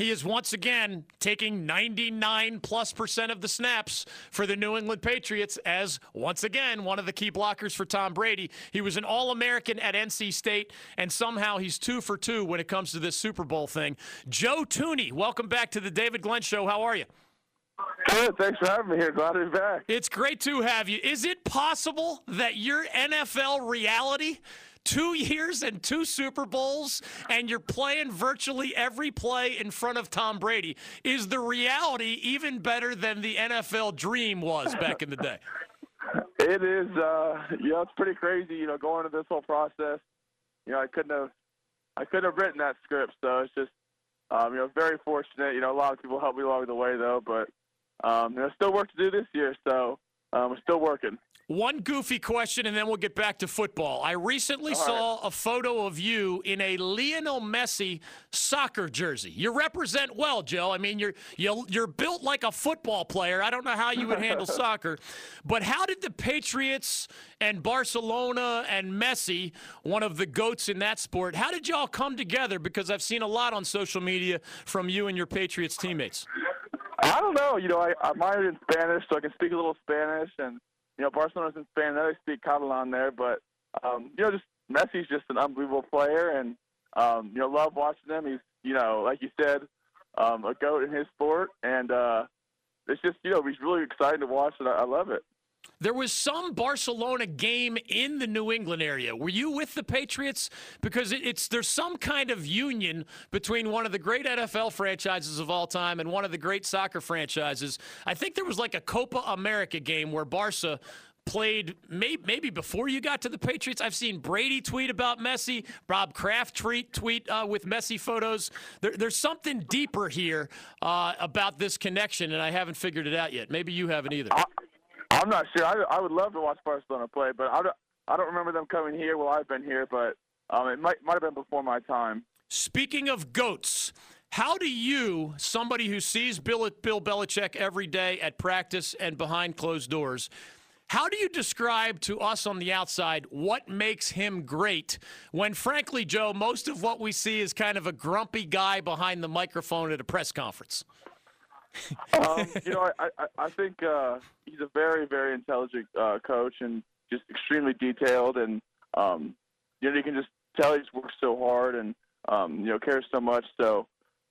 He is once again taking 99 plus percent of the snaps for the New England Patriots as once again one of the key blockers for Tom Brady. He was an All American at NC State, and somehow he's two for two when it comes to this Super Bowl thing. Joe Thuney, welcome back to the David Glenn Show. How are you? Good. Thanks for having me here. Glad to be back. It's great to have you. Is it possible that your NFL reality two years and two Super Bowls, and you're playing virtually every play in front of Tom Brady. Is the reality even better than the NFL dream was back in the day? It is, uh, know, it's pretty crazy. You know, going through this whole process. You know, I couldn't have, I couldn't have written that script. So it's just, um, you know, very fortunate. You know, a lot of people helped me along the way, though. But um, know, still work to do this year. So um, we're still working. One goofy question, and then we'll get back to football. I recently All saw right. a photo of you in a Lionel Messi soccer jersey. You represent well, Joe. I mean, you're you're built like a football player. I don't know how you would handle soccer, but how did the Patriots and Barcelona and Messi, one of the goats in that sport, how did y'all come together? Because I've seen a lot on social media from you and your Patriots teammates. I don't know. You know, I, I'm mired in Spanish, so I can speak a little Spanish and you know, Barcelona's in Spain. They speak Catalan there, but um, you know, just Messi's just an unbelievable player, and um, you know, love watching him. He's you know, like you said, um, a goat in his sport, and uh, it's just you know, he's really exciting to watch, and I, I love it. There was some Barcelona game in the New England area. Were you with the Patriots? Because it's there's some kind of union between one of the great NFL franchises of all time and one of the great soccer franchises. I think there was like a Copa America game where Barca played maybe before you got to the Patriots. I've seen Brady tweet about Messi, Bob Kraft tweet tweet uh, with Messi photos. There, there's something deeper here uh, about this connection, and I haven't figured it out yet. Maybe you haven't either. I'm not sure. I, I would love to watch Barcelona play, but I don't, I don't remember them coming here while I've been here. But um, it might might have been before my time. Speaking of goats, how do you, somebody who sees Bill, Bill Belichick every day at practice and behind closed doors, how do you describe to us on the outside what makes him great when, frankly, Joe, most of what we see is kind of a grumpy guy behind the microphone at a press conference? Um, you know, I, I, I think uh, he's a very, very intelligent uh, coach and just extremely detailed. And, um, you know, you can just tell he's worked so hard and, um, you know, cares so much. So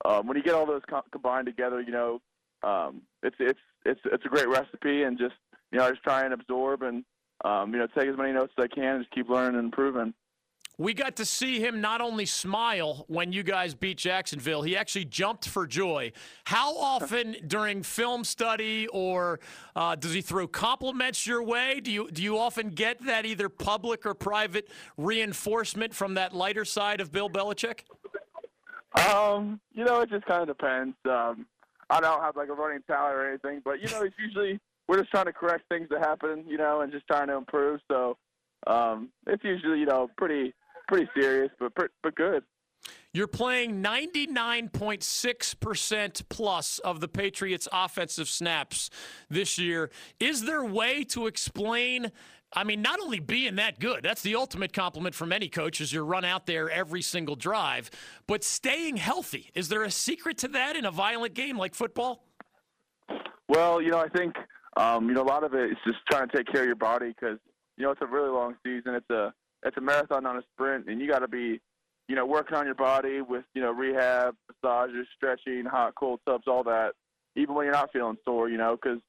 um, when you get all those co- combined together, you know, um, it's, it's, it's, it's a great recipe and just, you know, I just try and absorb and, um, you know, take as many notes as I can and just keep learning and improving. We got to see him not only smile when you guys beat Jacksonville, he actually jumped for joy. How often during film study or uh, does he throw compliments your way? Do you, do you often get that either public or private reinforcement from that lighter side of Bill Belichick? Um, you know, it just kind of depends. Um, I don't have like a running tally or anything, but you know, it's usually we're just trying to correct things that happen, you know, and just trying to improve. So um, it's usually you know pretty pretty serious, but but good. You're playing 99.6% plus of the Patriots' offensive snaps this year. Is there a way to explain? I mean, not only being that good, that's the ultimate compliment from any coach is you run out there every single drive, but staying healthy. Is there a secret to that in a violent game like football? Well, you know, I think, um, you know, a lot of it is just trying to take care of your body because, you know, it's a really long season. It's a, it's a marathon, not a sprint, and you got to be, you know, working on your body with you know rehab, massages, stretching, hot, cold tubs, all that. Even when you're not feeling sore, you know, because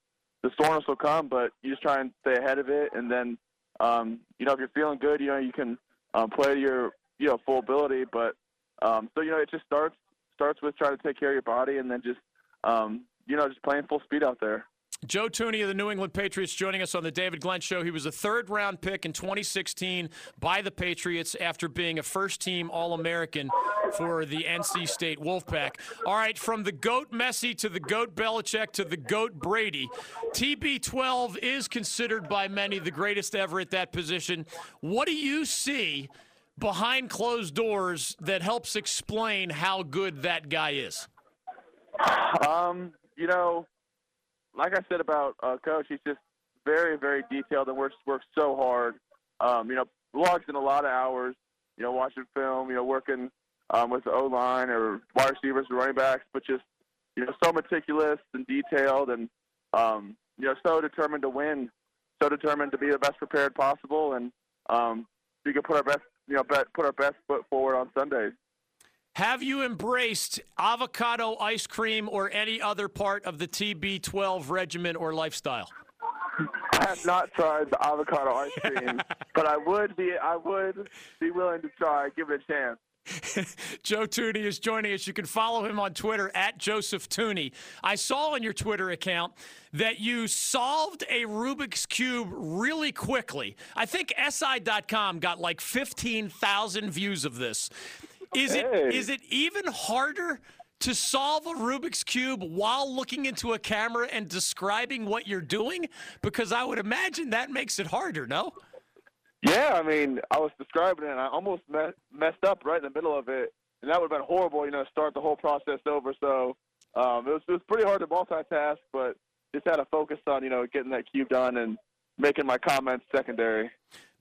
the soreness will come, but you just try and stay ahead of it, and then, um, you know, if you're feeling good, you know, you can um, play your you know full ability. But um, so you know, it just starts starts with trying to take care of your body, and then just um, you know, just playing full speed out there. Joe Thuney of the New England Patriots joining us on the David Glenn Show. He was a third round pick in 2016 by the Patriots after being a first team All American for the NC State Wolfpack. All right, from the GOAT Messi to the GOAT Belichick to the GOAT Brady, TB12 is considered by many the greatest ever at that position. What do you see behind closed doors that helps explain how good that guy is? Um, you know, like I said about uh, coach, he's just very, very detailed and works works so hard. Um, you know, logs in a lot of hours. You know, watching film. You know, working um, with the O line or wide receivers or running backs, but just you know so meticulous and detailed, and um, you know so determined to win, so determined to be the best prepared possible, and um, we can put our best you know bet, put our best foot forward on Sundays. Have you embraced avocado ice cream or any other part of the TB12 regimen or lifestyle? I have not tried the avocado ice cream, but I would be I would be willing to try. Give it a chance. Joe Thuney is joining us. You can follow him on Twitter at Joseph Thuney. I saw on your Twitter account that you solved a Rubik's Cube really quickly. I think SI.com got like 15,000 views of this. Is it Hey. is it even harder to solve a Rubik's Cube while looking into a camera and describing what you're doing? Because I would imagine that makes it harder, no? Yeah, I mean, I was describing it, and I almost me- messed up right in the middle of it, and that would have been horrible. You know, start the whole process over. So um, it was it was pretty hard to multitask, but just had to focus on you know getting that cube done and making my comments secondary.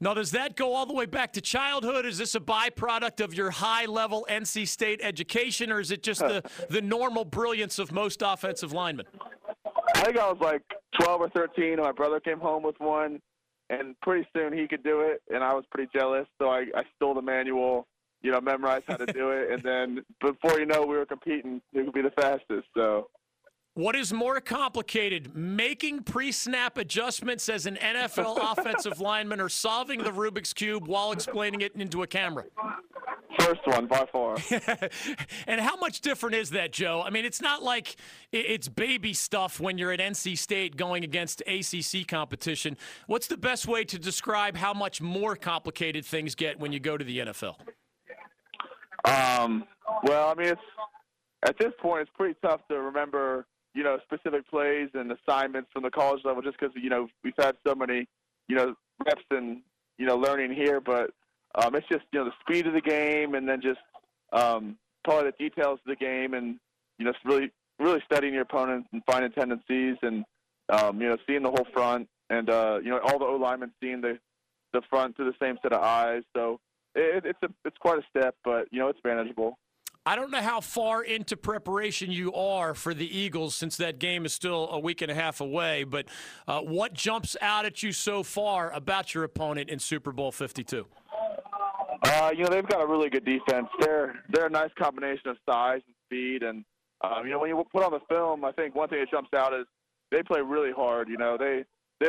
Now, does that go all the way back to childhood? Is this a byproduct of your high level NC State education, or is it just the, the normal brilliance of most offensive linemen? I think I was like 12 or 13, and my brother came home with one, and pretty soon he could do it, and I was pretty jealous, so I, I stole the manual, you know, memorized how to do it, and then before you know, we were competing who could be the fastest. So What is more complicated, making pre snap adjustments as an NFL offensive lineman or solving the Rubik's Cube while explaining it into a camera? first one by far. and how much different is that, Joe? I mean, it's not like it's baby stuff when you're at NC State going against ACC competition. What's the best way to describe how much more complicated things get when you go to the NFL? Um, well, I mean, it's at this point it's pretty tough to remember, you know, specific plays and assignments from the college level, just because you know we've had so many, you know, reps and you know learning here. But um, it's just you know the speed of the game, and then just um, probably the details of the game, and you know, really really studying your opponent and finding tendencies, and um, you know, seeing the whole front, and uh, you know, all the O linemen seeing the the front through the same set of eyes. So it, it's a it's quite a step, but you know, it's manageable. I don't know how far into preparation you are for the Eagles since that game is still a week and a half away, but uh, what jumps out at you so far about your opponent in Super Bowl 52? Uh, you know, they've got a really good defense. They're they're a nice combination of size and speed, and um, you know, when you put on the film, I think one thing that jumps out is they play really hard. You know, they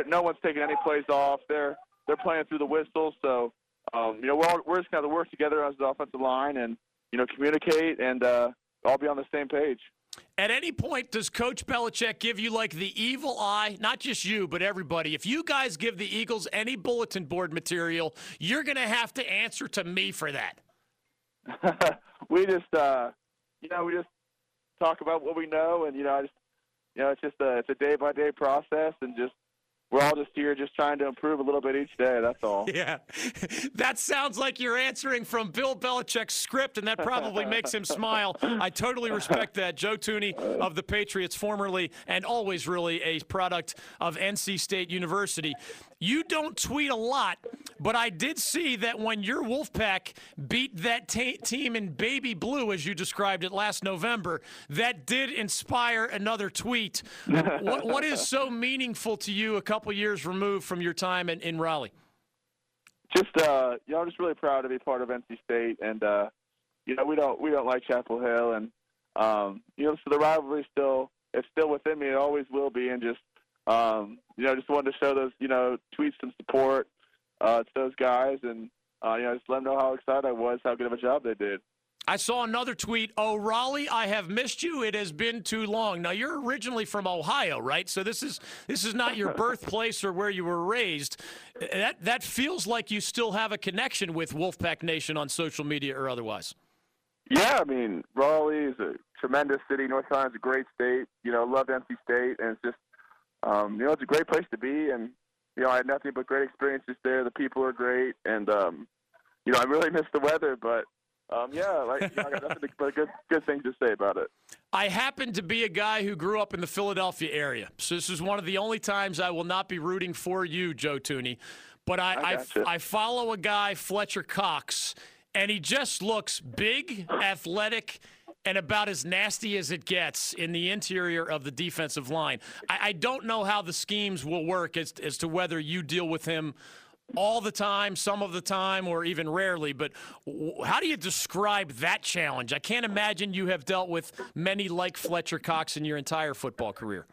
no one's taking any plays off. They're they're playing through the whistle, so um, you know, we're all, we're just going to work together as the offensive line and you know communicate and uh, all be on the same page. At any point, does Coach Belichick give you like the evil eye? Not just you, but everybody. If you guys give the Eagles any bulletin board material, you're going to have to answer to me for that. we just uh, you know we just talk about what we know, and you know, I just you know, it's just a it's a day by day process, and just we're all just here just trying to improve a little bit each day. That's all. Yeah. That sounds like you're answering from Bill Belichick's script, and that probably makes him smile. I totally respect that. Joe Thuney of the Patriots, formerly and always really a product of NC State University. You don't tweet a lot, but I did see that when your Wolfpack beat that ta team in baby blue, as you described it last November, that did inspire another tweet. what, what is so meaningful to you a couple years removed from your time in, in Raleigh? just uh you know, just really proud to be part of NC State and uh you know, we don't we don't like Chapel Hill and um you know, so the rivalry still it's still within me, it always will be and just um you know, just wanted to show those, you know, tweets some support uh to those guys and uh you know, just let them know how excited I was, how good of a job they did. I saw another tweet. Oh, Raleigh, I have missed you. It has been too long. Now you're originally from Ohio, right? So this is this is not your birthplace or where you were raised. That that feels like you still have a connection with Wolfpack Nation on social media or otherwise. Yeah, I mean, Raleigh is a tremendous city. North Carolina's a great state. You know, love NC State, and it's just, um, you know, it's a great place to be. And you know, I had nothing but great experiences there. The people are great, and um, you know, I really miss the weather, but um, yeah, like I got nothing but good good things to say about it. I happen to be a guy who grew up in the Philadelphia area, so this is one of the only times I will not be rooting for you, Joe Thuney. But I I I. I follow a guy, Fletcher Cox, and he just looks big, athletic, and about as nasty as it gets in the interior of the defensive line. I, I don't know how the schemes will work as, as to whether you deal with him all the time, some of the time, or even rarely. But how do you describe that challenge? I can't imagine you have dealt with many like Fletcher Cox in your entire football career.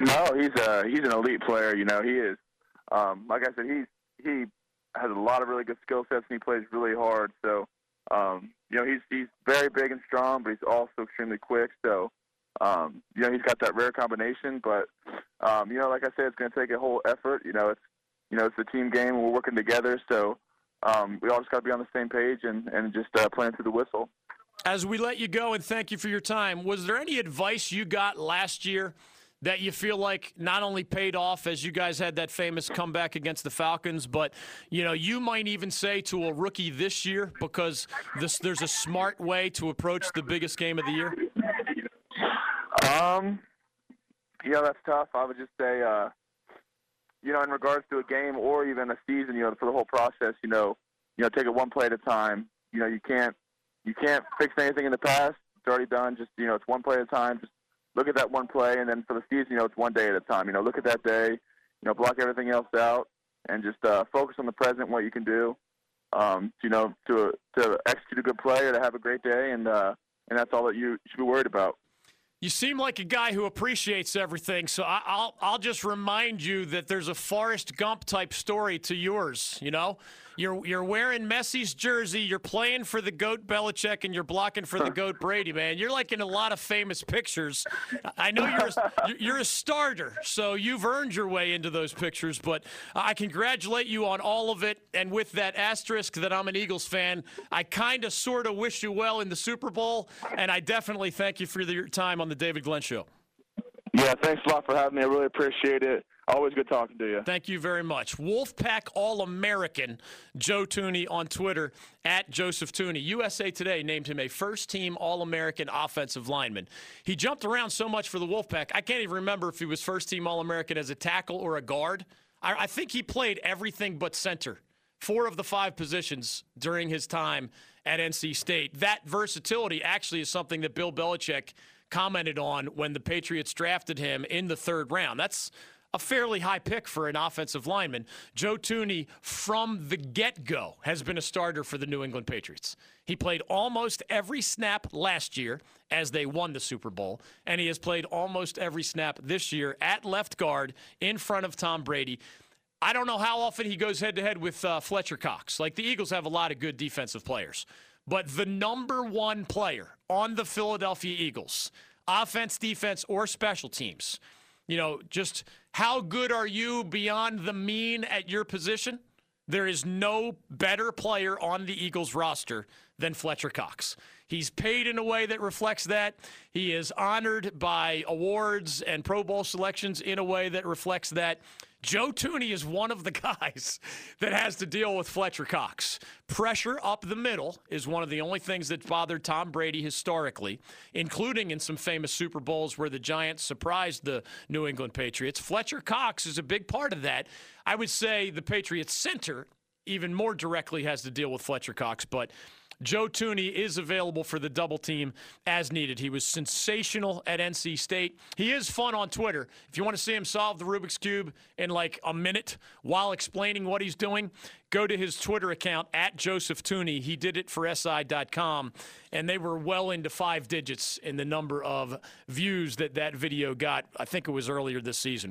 No, he's a he's an elite player. You know, he is. Um, like I said, he's he has a lot of really good skill sets and he plays really hard. So, um, you know, he's he's very big and strong, but he's also extremely quick. So, um, you know, he's got that rare combination. But, um, you know, like I said, it's going to take a whole effort. You know, it's you know, it's a team game. We're working together, so um, we all just got to be on the same page and and just uh, playing through the whistle. As we let you go and thank you for your time, was there any advice you got last year that you feel like not only paid off as you guys had that famous comeback against the Falcons, but you know you might even say to a rookie this year because this there's a smart way to approach the biggest game of the year. Um, yeah, that's tough. I would just say, uh, you know, in regards to a game or even a season, you know, for the whole process, you know, you know, take it one play at a time. You know, you can't you can't fix anything in the past. It's already done. Just you know, it's one play at a time. Just look at that one play, and then for the season, you know, it's one day at a time. You know, look at that day. You know, block everything else out, and just uh, focus on the present, what you can do. Um, you know, to to execute a good play or to have a great day, and uh, and that's all that you should be worried about. You seem like a guy who appreciates everything, so I, will I'll just remind you that there's a Forrest Gump type story to yours. You know, you're you're wearing Messi's jersey, you're playing for the goat Belichick, and you're blocking for the goat Brady. Man, you're like in a lot of famous pictures. I know you're a, you're a starter, so you've earned your way into those pictures. But I congratulate you on all of it, and with that asterisk that I'm an Eagles fan, I kind of sort of wish you well in the Super Bowl, and I definitely thank you for your time on the David Glenn Show. Yeah, thanks a lot for having me. I really appreciate it. Always good talking to you. Thank you very much. Wolfpack All American Joe Thuney on Twitter at Joseph Thuney. USA Today named him a first team All American offensive lineman. He jumped around so much for the Wolfpack, I can't even remember if he was first team All American as a tackle or a guard. I, I think he played everything but center, four of the five positions during his time at NC State. That versatility actually is something that Bill Belichick commented on when the Patriots drafted him in the third round. That's a fairly high pick for an offensive lineman. Joe Thuney, from the get go, has been a starter for the New England Patriots. He played almost every snap last year as they won the Super Bowl, and he has played almost every snap this year at left guard in front of Tom Brady. I don't know how often he goes head to head with uh, Fletcher Cox. Like the Eagles have a lot of good defensive players, but the number one player on the Philadelphia Eagles, offense, defense, or special teams, you know, just how good are you beyond the mean at your position? There is no better player on the Eagles roster than Fletcher Cox. He's paid in a way that reflects that. He is honored by awards and Pro Bowl selections in a way that reflects that. Joe Thuney is one of the guys that has to deal with Fletcher Cox. Pressure up the middle is one of the only things that bothered Tom Brady historically, including in some famous Super Bowls where the Giants surprised the New England Patriots. Fletcher Cox is a big part of that. I would say the Patriots center even more directly has to deal with Fletcher Cox, but Joe Thuney is available for the double team as needed. He was sensational at NC State. He is fun on Twitter. If you want to see him solve the Rubik's Cube in like a minute while explaining what he's doing, go to his Twitter account at Joseph Thuney. He did it for SI.com, and they were well into five digits in the number of views that that video got. I think it was earlier this season.